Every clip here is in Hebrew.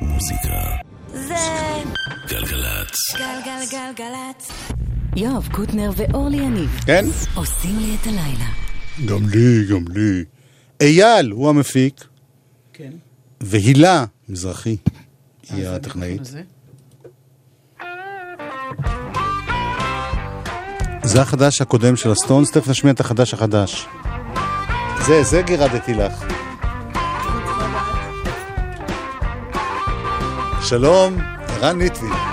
מוזיקה. זה גלגלצ. גלגלגלגלצ. יואב קוטנר ואורלי יניב כן? עושים לי את הלילה. גם לי, גם לי. אייל הוא המפיק, כן. והילה מזרחי היא הטכנאית. זה החדש הקודם של הסטונס, תכף נשמיע את החדש החדש. זה, זה גירדתי לך. שלום, ערן ניטבי.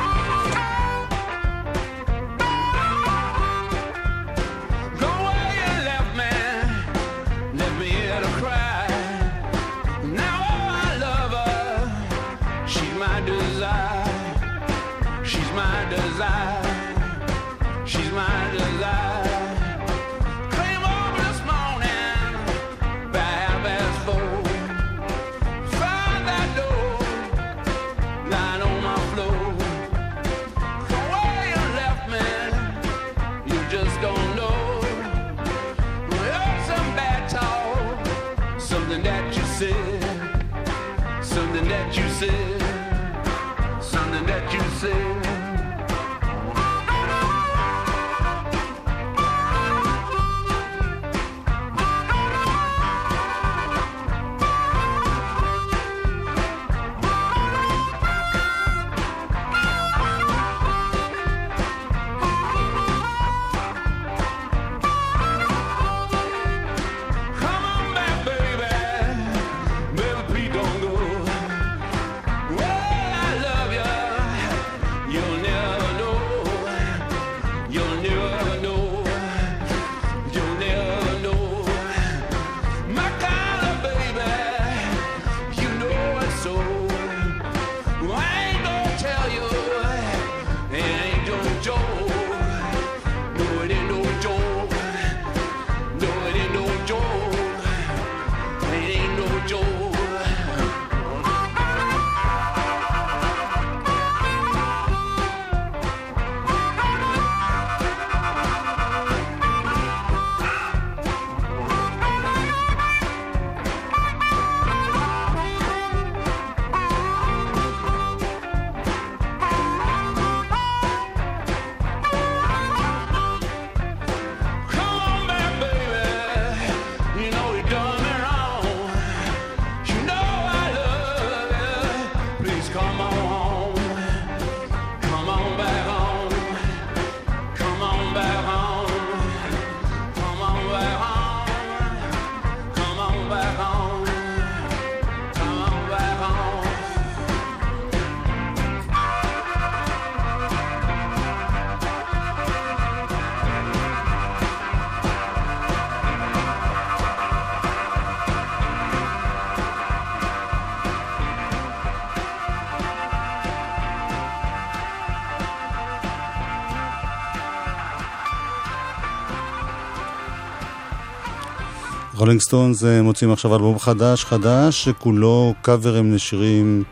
רולינג סטונס אה, מוציאים עכשיו אלבום חדש חדש, שכולו קאברים לשירים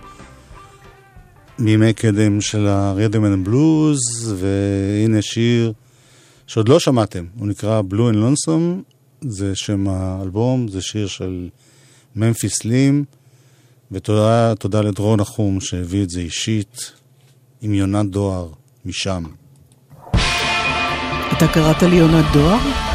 מימי קדם של ה-Rhythm and והנה שיר שעוד לא שמעתם, הוא נקרא Blue and Lonesome, זה שם האלבום, זה שיר של ממפיס סלים, ותודה תודה לדרור נחום שהביא את זה אישית, עם יונת דואר משם. אתה קראת לי יונת דואר?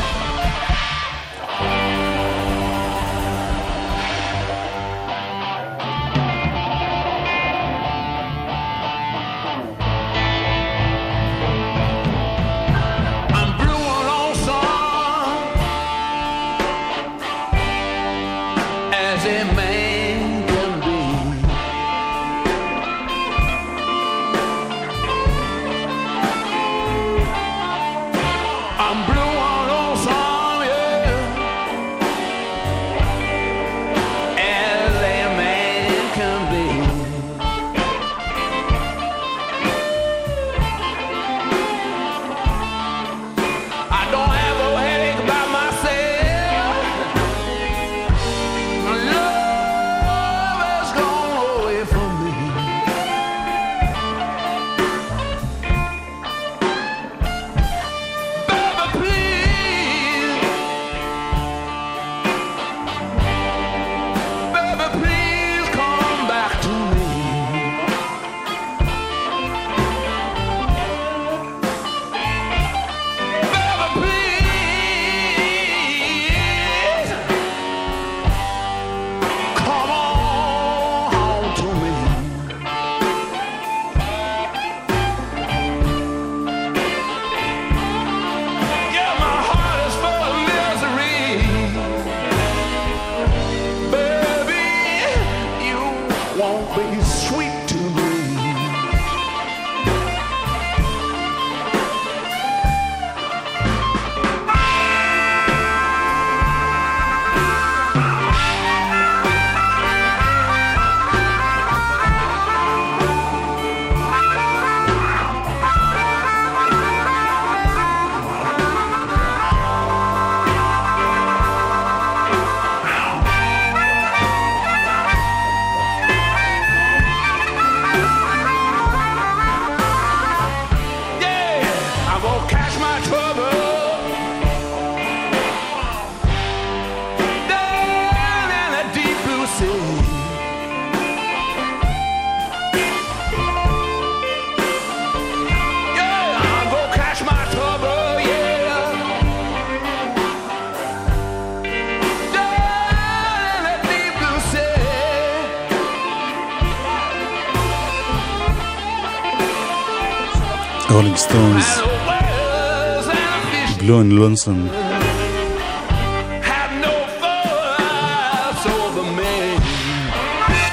Me.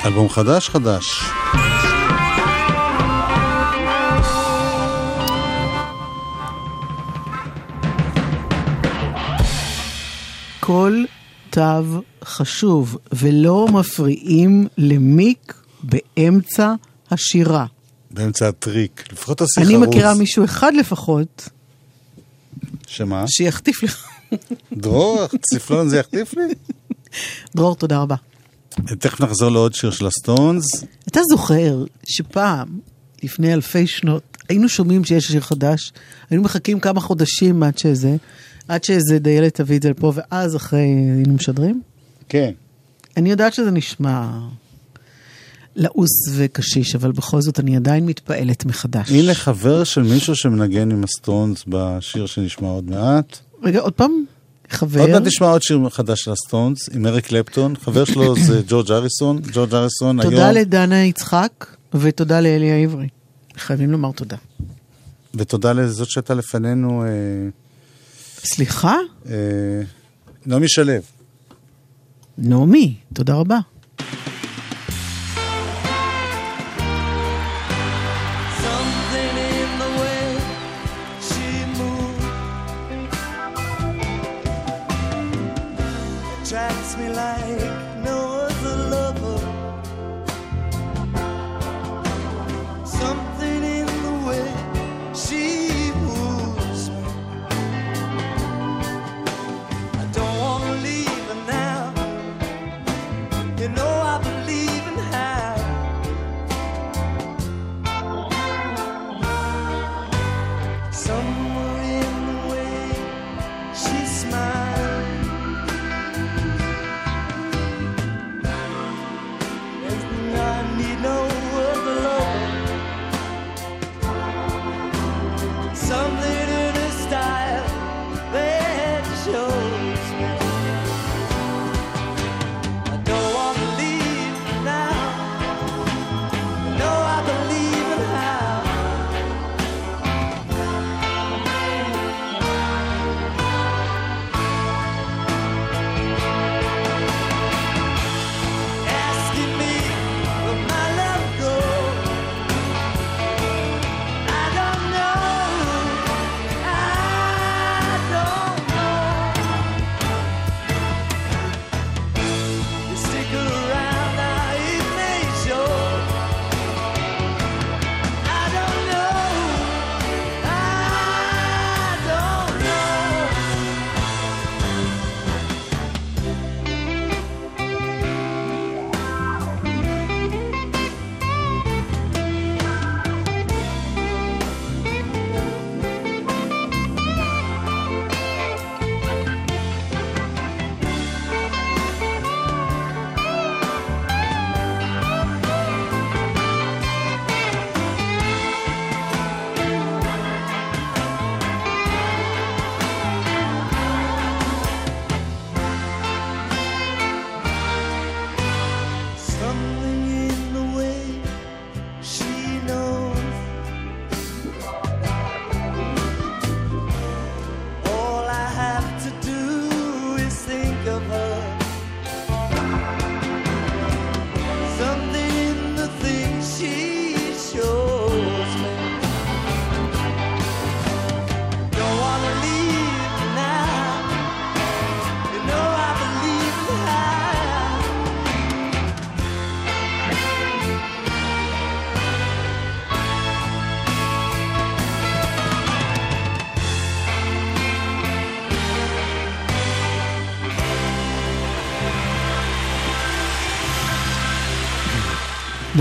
אלבום חדש חדש. כל תו חשוב, ולא מפריעים למיק באמצע השירה. באמצע הטריק, לפחות תעשי חרוז. אני מכירה מישהו אחד לפחות שמה? שיחטיף לך. דרור, צפלון זה יחטיף לי? דרור, תודה רבה. תכף נחזור לעוד שיר של הסטונס. אתה זוכר שפעם, לפני אלפי שנות, היינו שומעים שיש שיר חדש, היינו מחכים כמה חודשים עד שזה, עד שאיזה דיילת תביא את זה לפה, ואז אחרי היינו משדרים? כן. אני יודעת שזה נשמע לעוס וקשיש, אבל בכל זאת אני עדיין מתפעלת מחדש. הנה חבר של מישהו שמנגן עם הסטונס בשיר שנשמע עוד מעט. רגע, עוד פעם, חבר. עוד מעט נשמע עוד שיר חדש של הסטונס עם אריק קלפטון. חבר שלו זה ג'ורג' הריסון. ג'ורג' הריסון היום. תודה לדנה יצחק, ותודה לאלי העברי. חייבים לומר תודה. ותודה לזאת שהייתה לפנינו, אה, סליחה? אה, נעמי שלו. נעמי, תודה רבה.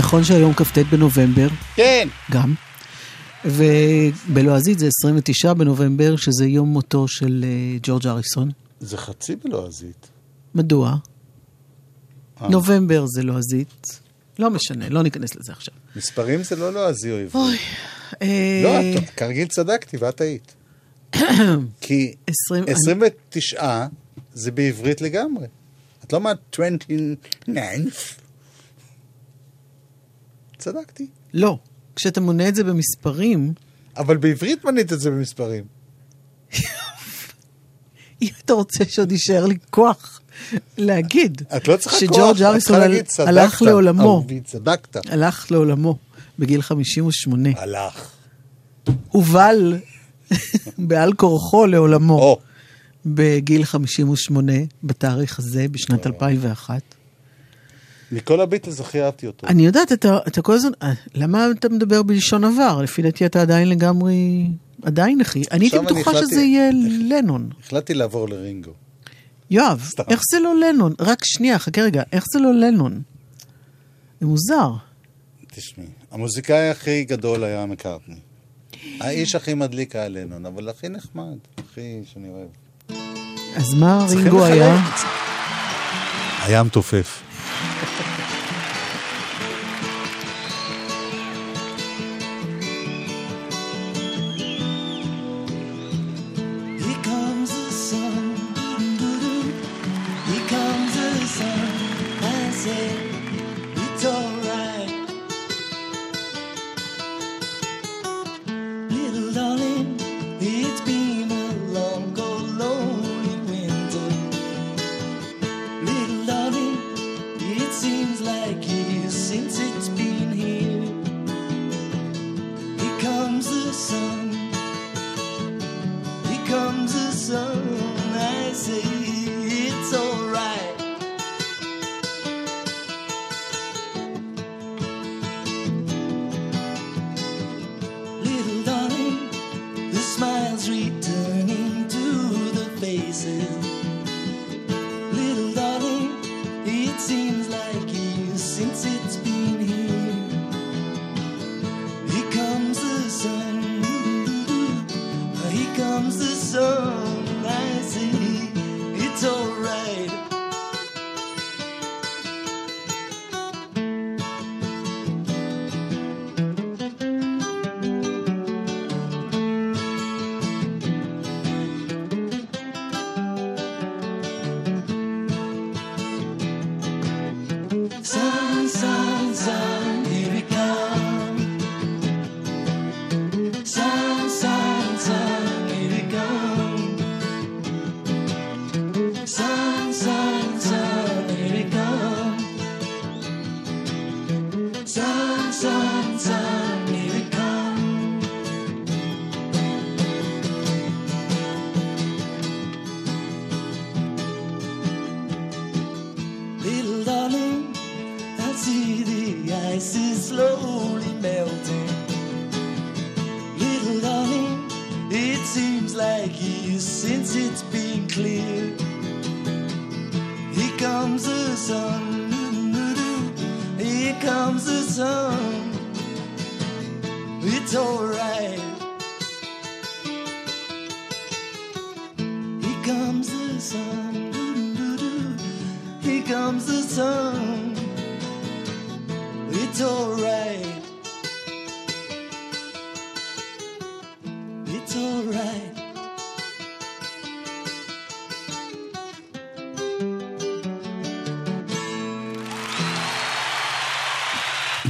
נכון שהיום כ"ט בנובמבר, כן. גם. ובלועזית זה 29 בנובמבר, שזה יום מותו של אה, ג'ורג' אריסון. זה חצי בלועזית. מדוע? אה. נובמבר זה לועזית. לא משנה, לא ניכנס לזה עכשיו. מספרים זה לא לועזי או עברי. אוי. אה, לא, את כרגיל צדקתי ואת היית. כי 20 29 זה בעברית לגמרי. את לא מה-29. צדקתי. לא. כשאתה מונה את זה במספרים, אבל בעברית מנית את זה במספרים. אם אתה רוצה שעוד יישאר לי כוח להגיד את לא צריכה כוח, שג'ורג' אריסון להגיד צדקת. הלך לעולמו, צדקת. הלך לעולמו בגיל 58, הלך. הובל בעל כורחו לעולמו או, בגיל 58, בתאריך הזה, בשנת 2001. מכל הביטלס הכי אהבתי אותו. אני יודעת, אתה, אתה כל הזמן, אה, למה אתה מדבר בלשון עבר? לפי דעתי אתה עדיין לגמרי, עדיין אחי. אני הייתי בטוחה החלטתי- שזה יהיה לנון. החלטתי לעבור לרינגו. יואב, סתם. איך זה לא לנון? רק שנייה, חכה רגע, איך זה לא לנון? זה מוזר. תשמעי, המוזיקאי הכי גדול היה מקארטני. האיש הכי מדליק היה לנון, אבל הכי נחמד, הכי שאני אוהב. אז מה רינגו. היה? היה מתופף.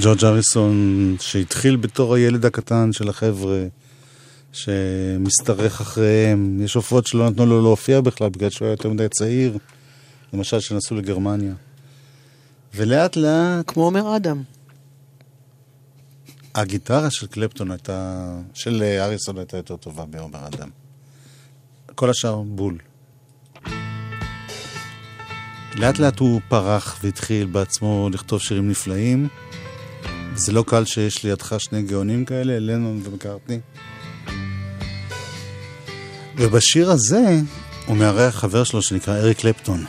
ג'ורג' אריסון, שהתחיל בתור הילד הקטן של החבר'ה, שמשתרך אחריהם. יש הופעות שלא נתנו לו להופיע בכלל, בגלל שהוא היה יותר מדי צעיר. למשל, שנסעו לגרמניה. ולאט לאט כמו אומר אדם. הגיטרה של קלפטון הייתה, של אה, אריסון הייתה יותר טובה בעומר אדם. כל השאר בול. לאט לאט הוא פרח והתחיל בעצמו לכתוב שירים נפלאים. זה לא קל שיש לידך שני גאונים כאלה, לנון ומקארטני. ובשיר הזה הוא מארח חבר שלו שנקרא אריק קלפטון.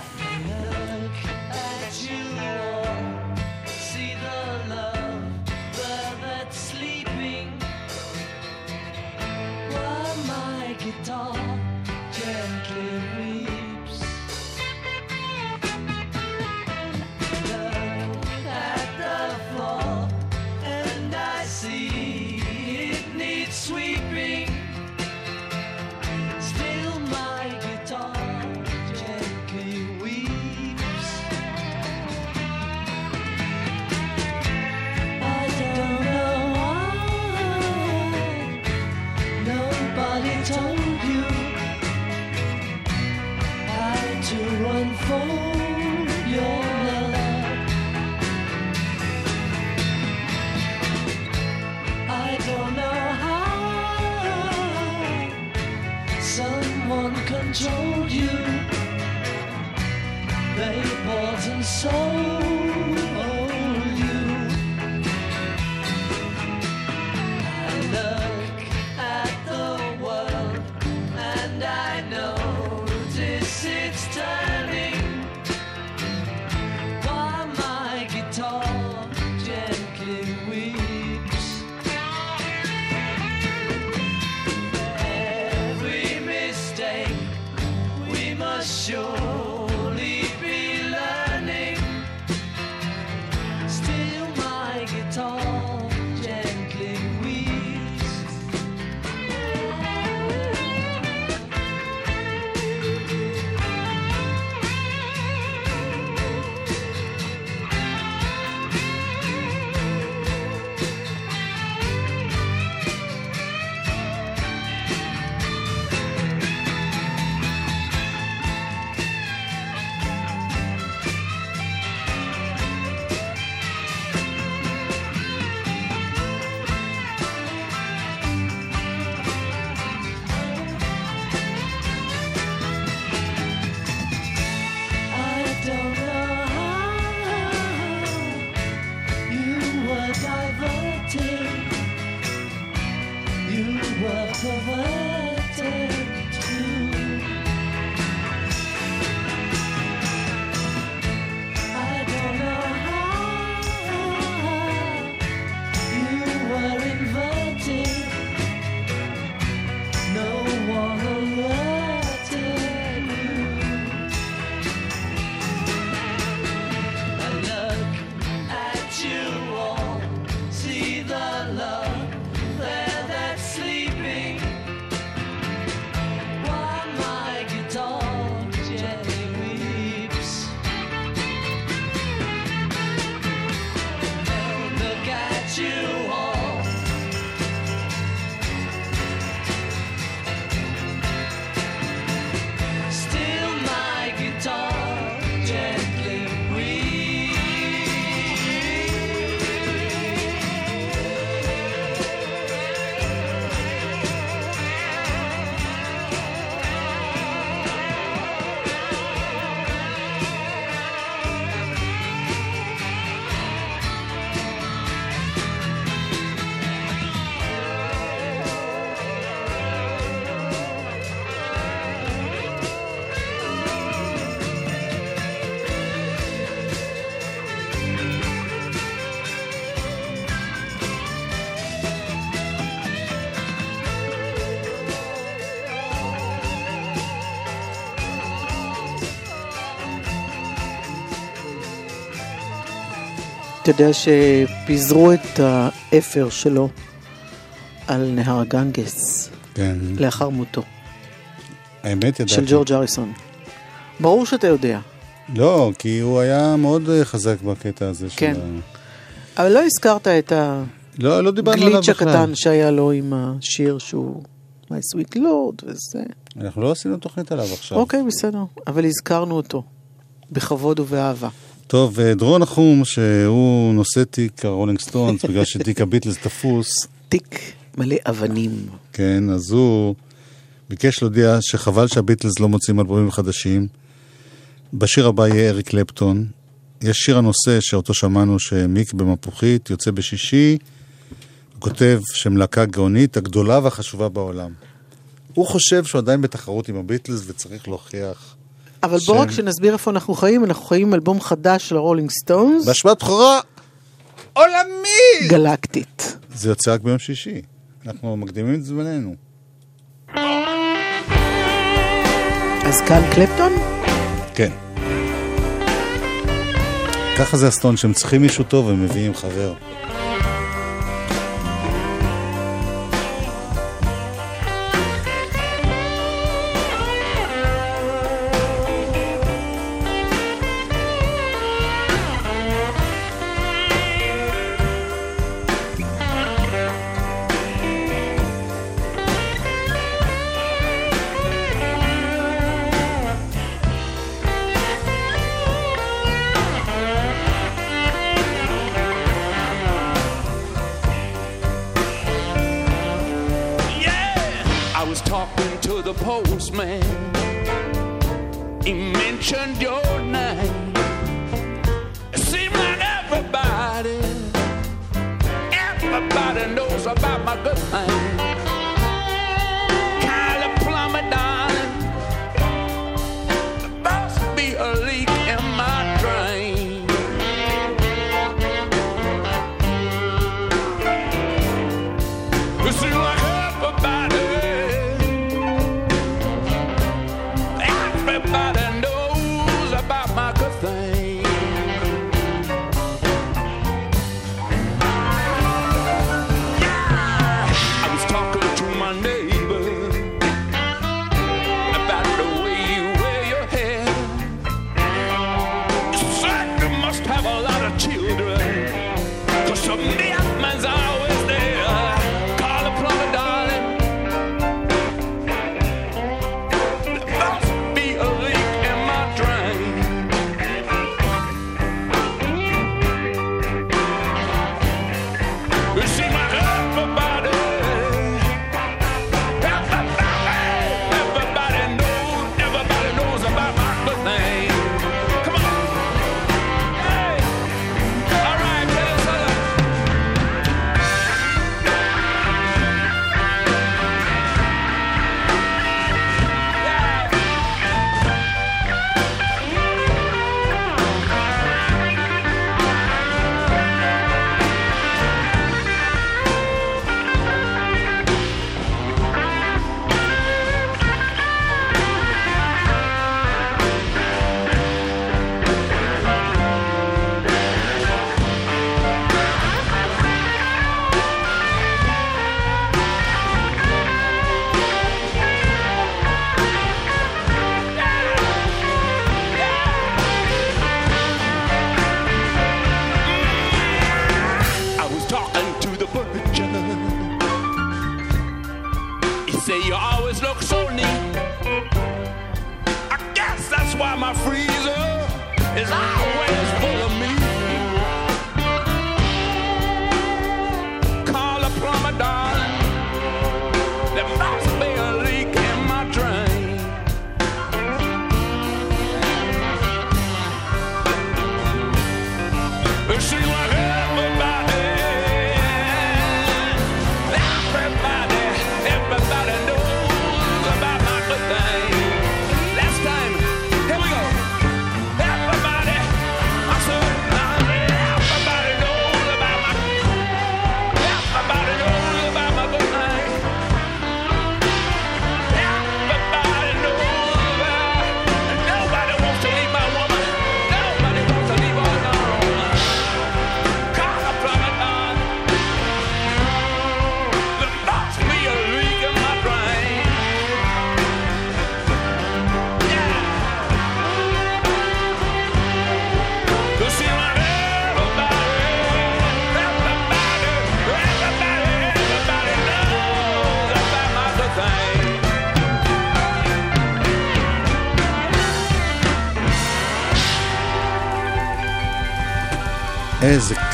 אתה יודע שפיזרו את האפר שלו על נהר הגנגס כן. לאחר מותו, האמת ידעתי. של ג'ורג' אריסון. ברור שאתה יודע, לא, כי הוא היה מאוד אה, חזק בקטע הזה של כן. ה... אבל לא הזכרת את לא, לא דיברנו עליו בכלל. הקטן שהיה לו עם השיר שהוא My Sweet Lord וזה. אנחנו לא עשינו תוכנית עליו עכשיו. אוקיי, בסדר, אבל הזכרנו אותו בכבוד ובאהבה. טוב, אה, דרור נחום, שהוא נושא תיק הרולינג סטונס, בגלל שתיק הביטלס תפוס, תיק מלא אבנים. כן, אז הוא ביקש להודיע שחבל שהביטלס לא מוציאים אלבומים חדשים. בשיר הבא יהיה אריק קלפטון. יש שיר הנושא שאותו שמענו שמיק במפוחית יוצא בשישי. הוא כותב שהם להקה גאונית, הגדולה והחשובה בעולם. הוא חושב שהוא עדיין בתחרות עם הביטלס וצריך להוכיח. אבל. בואו רק שנסביר איפה אנחנו חיים, אנחנו חיים עם אלבום חדש של הרולינג סטונס, בהשמעת בכורה עולמית! גלקטית. זה יוצא רק ביום שישי. אנחנו מקדימים את זמננו. אז כאן קלפטון? כן. ככה זה הסטונס, כשהם צריכים מישהו טוב, הם מביאים חבר.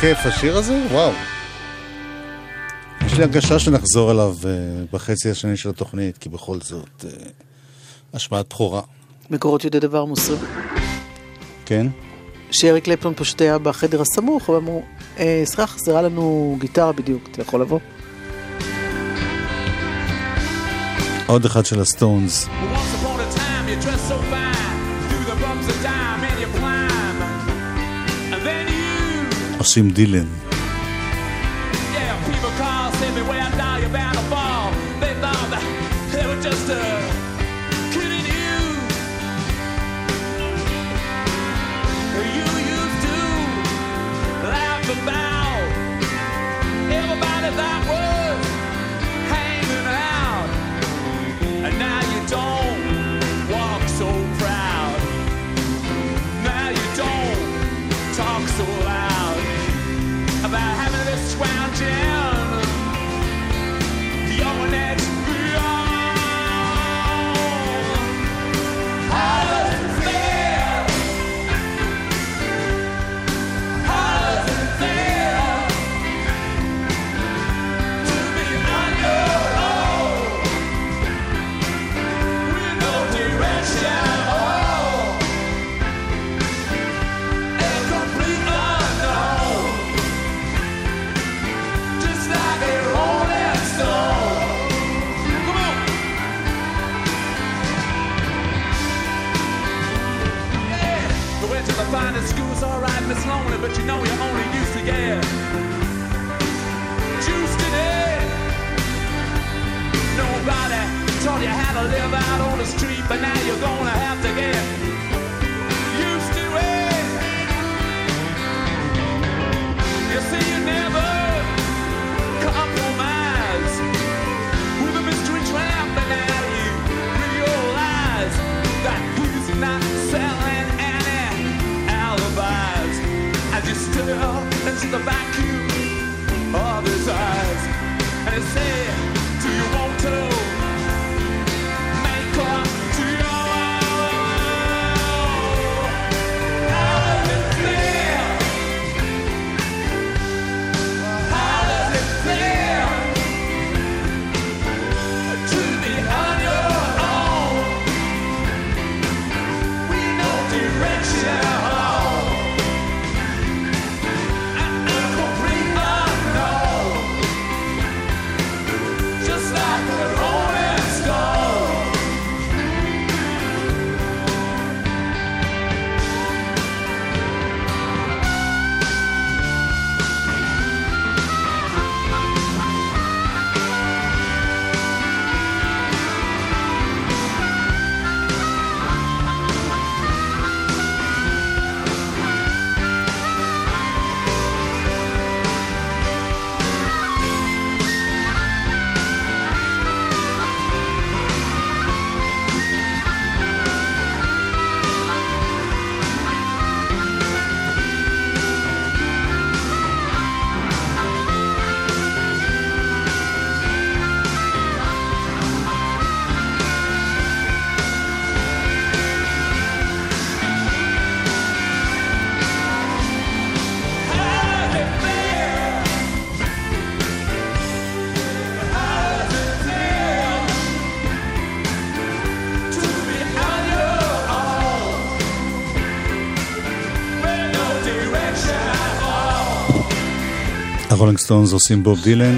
כיף השיר הזה? וואו. יש לי הרגשה שנחזור אליו אה, בחצי השני של התוכנית, כי בכל זאת, uh, השמעת בכורה. מקורות יודעי דבר מוסרים. כן? שאריק קלפטון פשוט היה בחדר הסמוך, ואמרו, אה, סליחה, חזרה לנו גיטרה בדיוק, אתה יכול לבוא? עוד אחד של הסטונס. Once upon a time you dress so fine, do the bumps of time. עושים דילן. But you know you're only הרולינג סטונס עושים בוב דילן.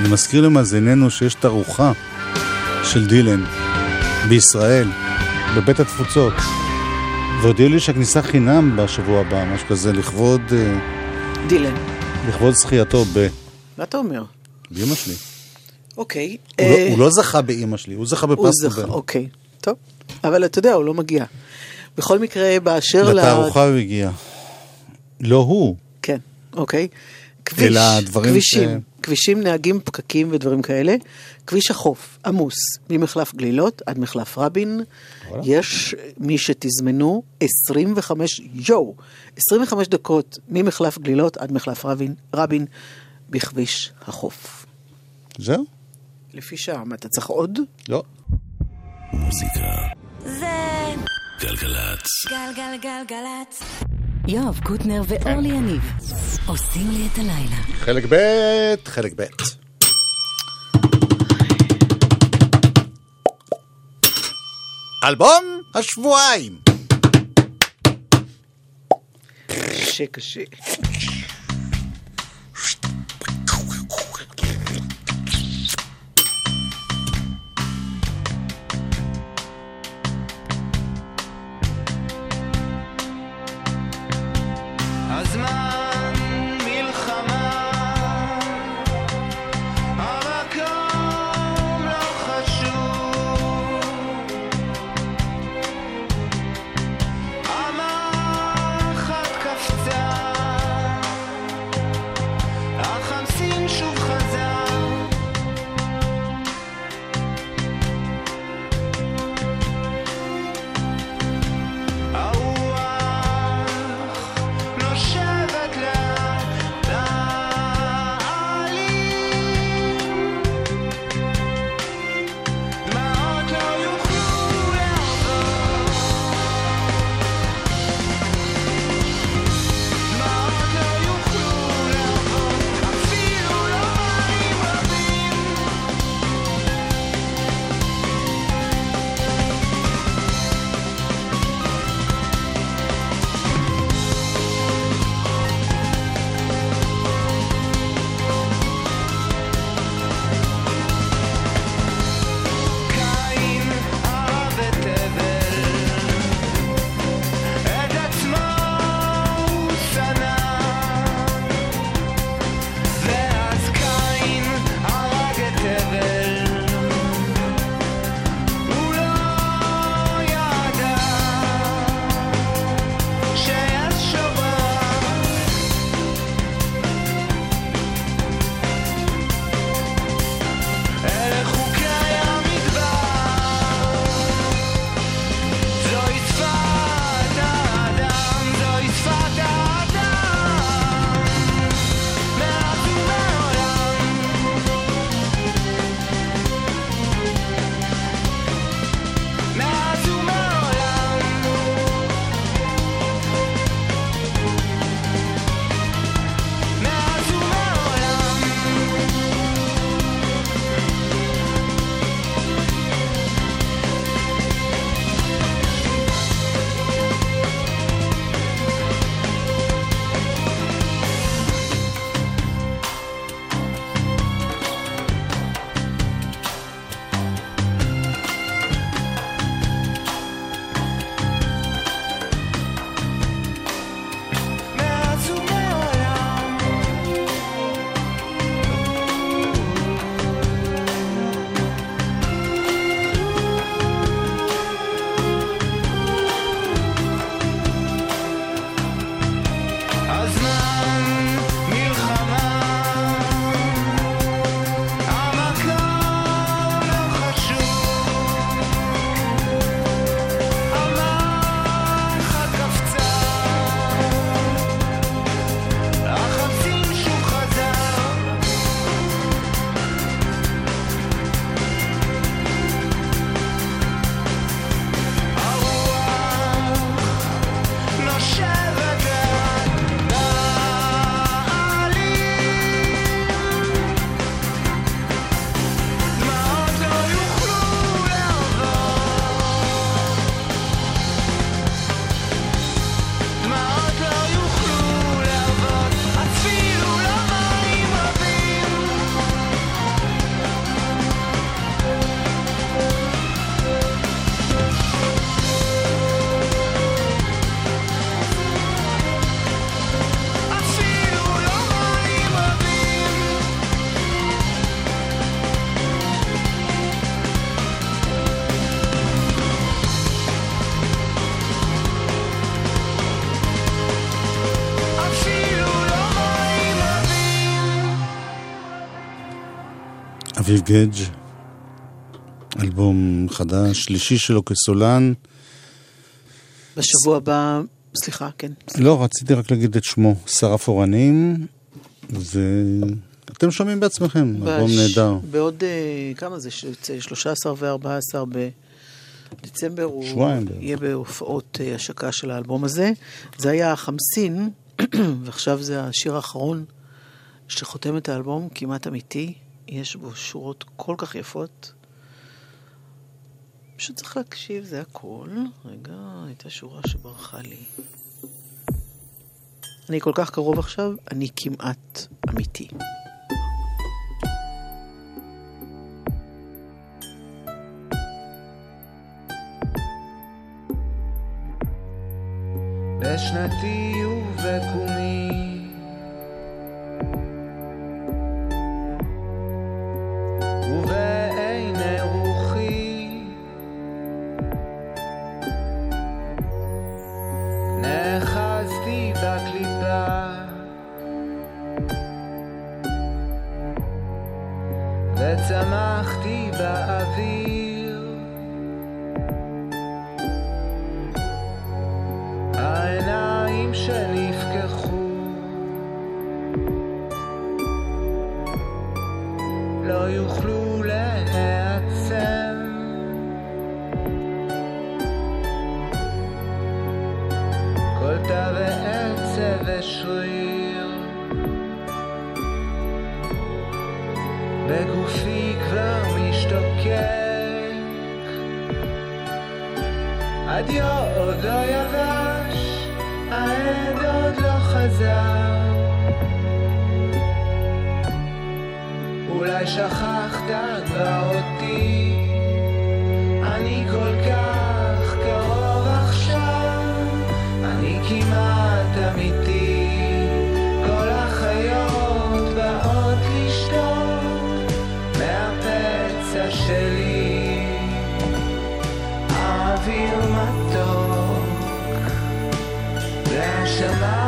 אני מזכיר למאזיננו שיש תערוכה של דילן בישראל, בבית התפוצות, והודיעו לי שהכניסה חינם בשבוע הבא, משהו כזה, לכבוד, אה, דילן. לכבוד זכייתו ב... מה אתה אומר? באמא שלי. אוקיי. הוא אה, לא- הוא לא זכה באמא שלי, הוא זכה בפרס נובל. אוקיי. טוב. אבל אתה יודע, הוא לא מגיע. בכל מקרה, באשר ל... לתערוכה הוא הגיע. לא הוא. כן, אוקיי. כביש, אלא הדברים כבישים, ש- כבישים, נהגים, פקקים ודברים כאלה. כביש החוף עמוס ממחלף גלילות עד מחלף רבין. יש מי שתזמנו 25, יואו, 25 דקות ממחלף גלילות עד מחלף רבין, רבין בכביש החוף. זהו? לפי שעה, מה אתה צריך עוד? לא. מוזיקה. זה גלגלצ. גלגלגלגלצ. יואב קוטנר ואורלי יניב עושים לי את הלילה. חלק ב', חלק ב'. אלבום השבועיים. קשה, קשה. סטיב גדג', אלבום חדש, שלישי שלו כסולן. בשבוע הבא, סליחה, כן. לא, רציתי רק להגיד את שמו, שרף אורנים, ואתם שומעים בעצמכם, אלבום בש- נהדר. בעוד, אה, כמה זה? שיוצא? 13 ו-14 בדצמבר. הוא שבועיים. יהיה בהופעות אה, השקה של האלבום הזה. זה היה החמסין, ועכשיו זה השיר האחרון שחותם את האלבום, כמעט אמיתי. יש בו שורות כל כך יפות. פשוט צריך להקשיב, זה הכל. רגע, הייתה שורה שברחה לי. אני כל כך קרוב עכשיו, אני כמעט אמיתי. בשנתי מתוק. פתוחים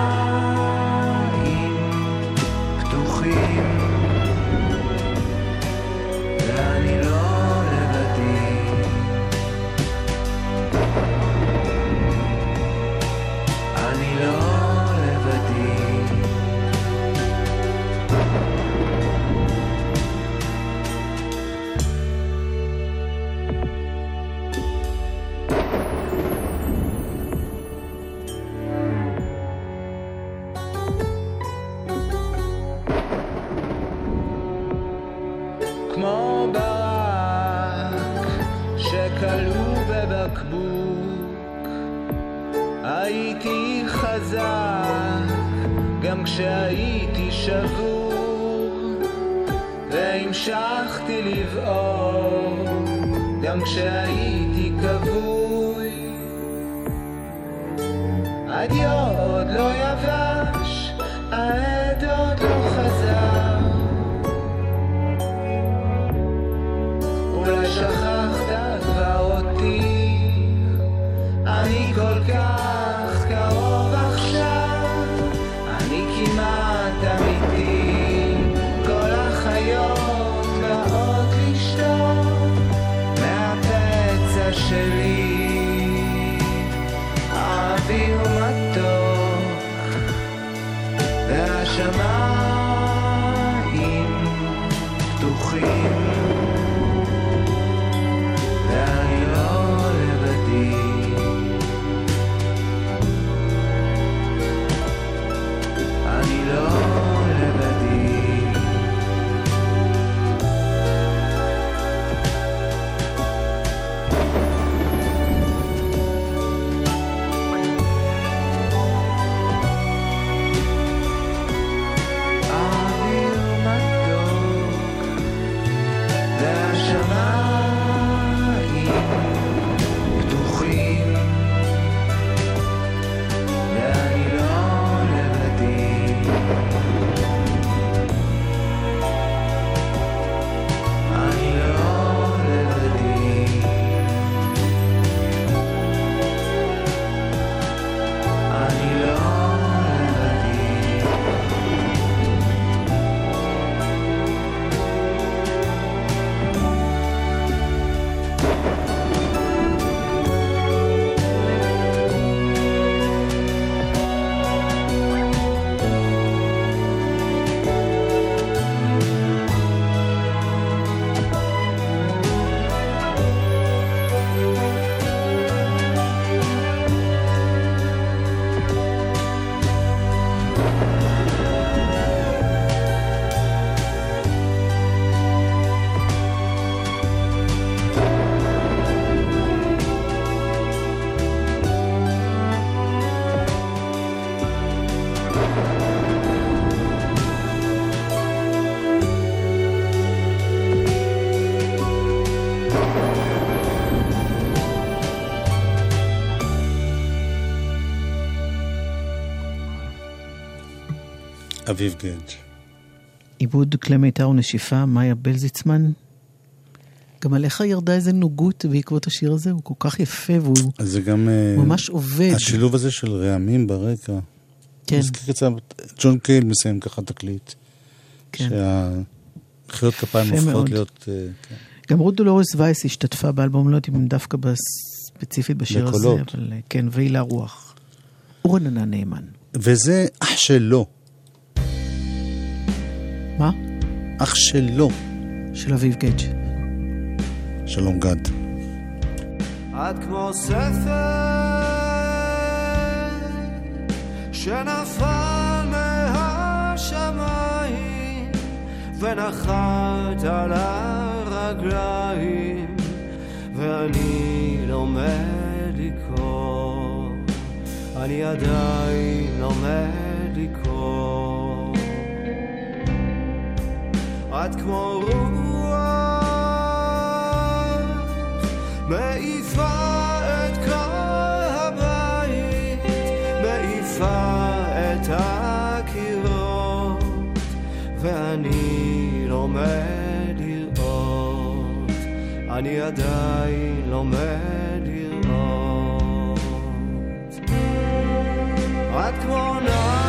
אביב גדג'. עיבוד כלי מיתר ונשיפה, מאיה בלזיצמן. גם עליך ירדה איזה נוגות בעקבות השיר הזה, הוא כל כך יפה והוא אז זה גם... אה, ממש עובד. השילוב הזה של רעמים ברקע. כן, מזכיר קצת, ג'ון קייל מסיים ככה תקליט. כן. שהמחיאות כפיים הופכות. להיות... אה, כן. גם רות דולורס וייס השתתפה באלבום, לא יודעת אם דווקא ספציפית בשיר הזה, בקולות. אבל אה, כן, והילה רוח. אורננה נאמן. וזה אח שלו, מה? אח שלו, של אביב גדג'. שלום גד. את כמו ספר שנפל מהשמיים ונחת על הרגליים ואני לומד לקרוא אני עדיין לומד לקרוא את כמו רוח מעיפה את כל הבית, מעיפה את הקירות, ואני לומד לראות, אני עדיין לומד לראות. את כמו נעל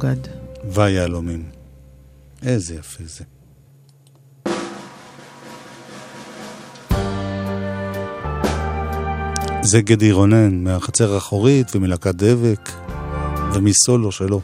שלום גד. והיהלומים. איזה יפה זה. זה גדי רונן מהחצר האחורית ומלהקת דבק ומסולו שלו.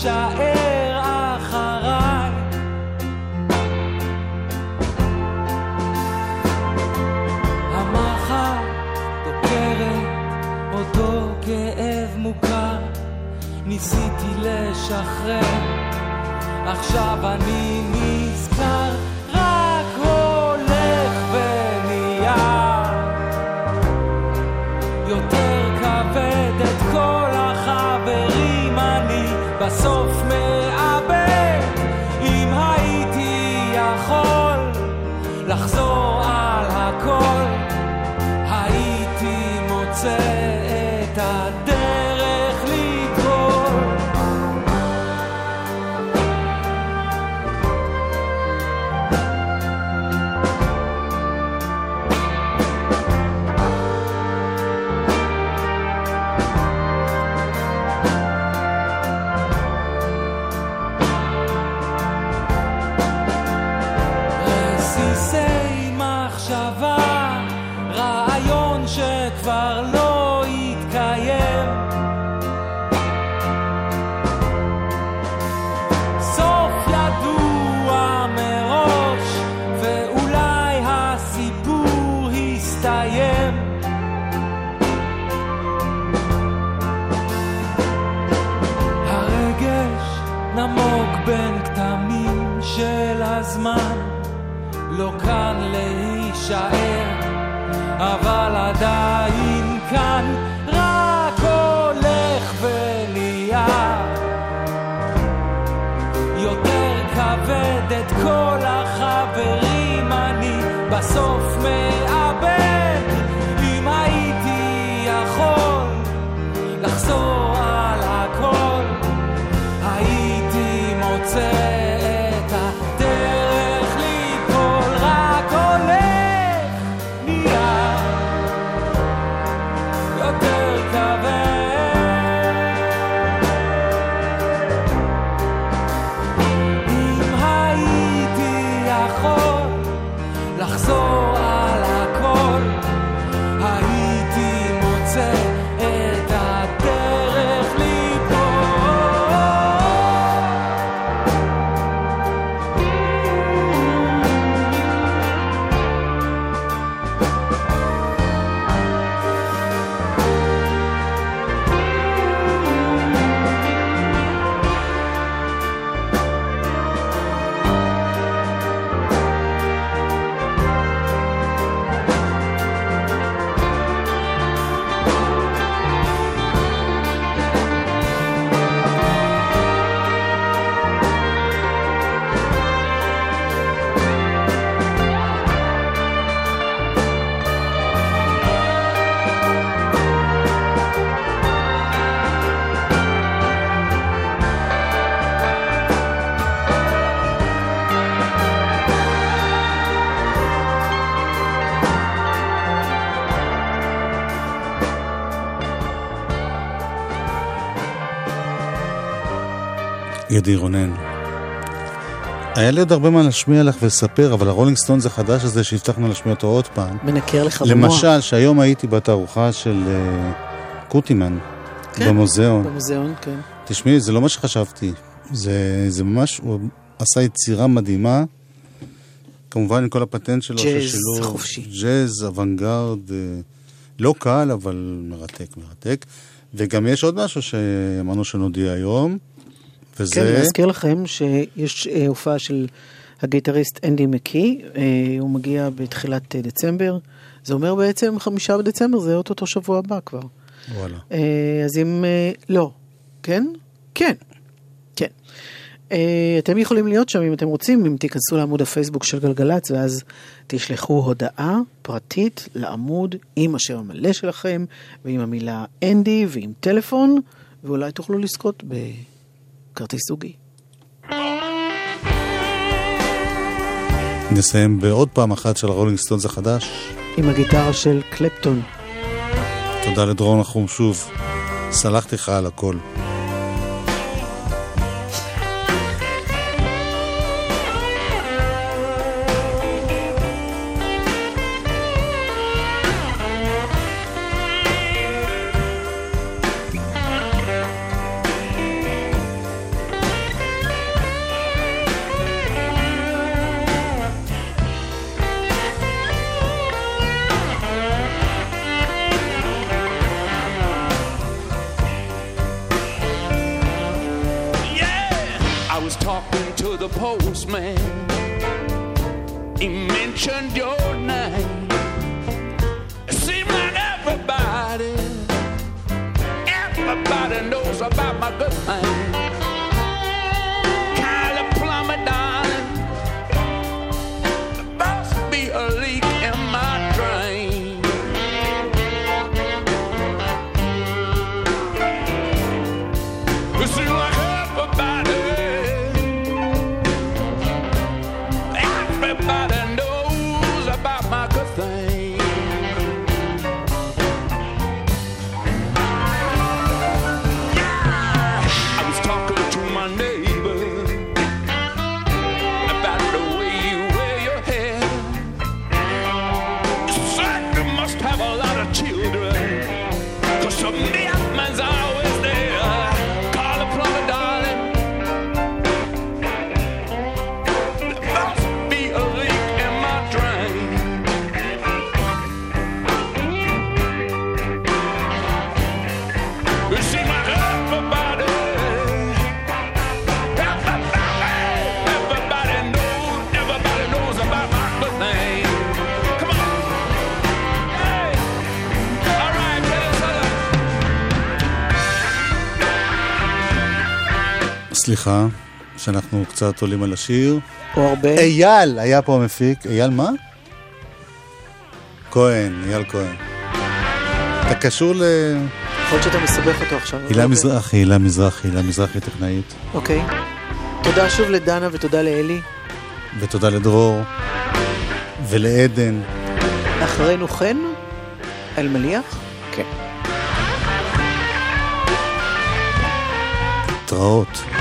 יישאר אחריי. המחר דוקרת אותו כאב מוכר, ניסיתי לשחרר, עכשיו אני נזכר, להישאר, אבל עדיין כאן ידי רונן. היה לי עוד הרבה מה להשמיע לך ולספר, אבל הרולינג סטונס החדש הזה שהבטחנו להשמיע אותו עוד פעם. מנקר לך במוח. למשל, שהיום הייתי בתערוכה של אה, קוטימן, כן. במוזיאון. במוזיאון, כן. תשמעי, זה לא מה שחשבתי. זה, זה ממש, הוא עשה יצירה מדהימה. כמובן עם כל הפטנט שלו, ג'אז ששילוב- חופשי. ג'אז, אוונגרד, אה, לא קל, אבל מרתק, מרתק. וגם יש עוד משהו שאמרנו שנודיע היום, וזה... כן, להזכיר לכם שיש אה, הופעה של הגיטריסט אנדי מקי, אה, הוא מגיע בתחילת אה, דצמבר, זה אומר בעצם חמישה בדצמבר, זה אוטוטו שבוע הבא כבר. וואלה. אה, אז אם... אה, לא. כן? כן. כן. אה, אתם יכולים להיות שם אם אתם רוצים, אם תיכנסו לעמוד הפייסבוק של גלגלצ, ואז תשלחו הודעה פרטית לעמוד עם השם המלא שלכם, ועם המילה אנדי, ועם טלפון, ואולי תוכלו לזכות בכרטיס זוגי. נסיים בעוד פעם אחת של הרולינג סטונס החדש. עם הגיטרה של קלפטון. תודה לדרון נחום שוב. סלחתי לך על הכל. Postman. He mentioned סליחה, שאנחנו קצת עולים על השיר. או הרבה. אייל היה פה המפיק. אייל מה? כהן, אייל כהן. אתה קשור ל... יכול להיות שאתה מסבך אותו עכשיו. הילה מזרחי, הילה מזרחי, הילה מזרחי טכנאית. אוקיי. תודה שוב לדנה ותודה לאלי. ותודה לדרור. ולעדן. אחרינו חן? אלמליח? כן. התראות.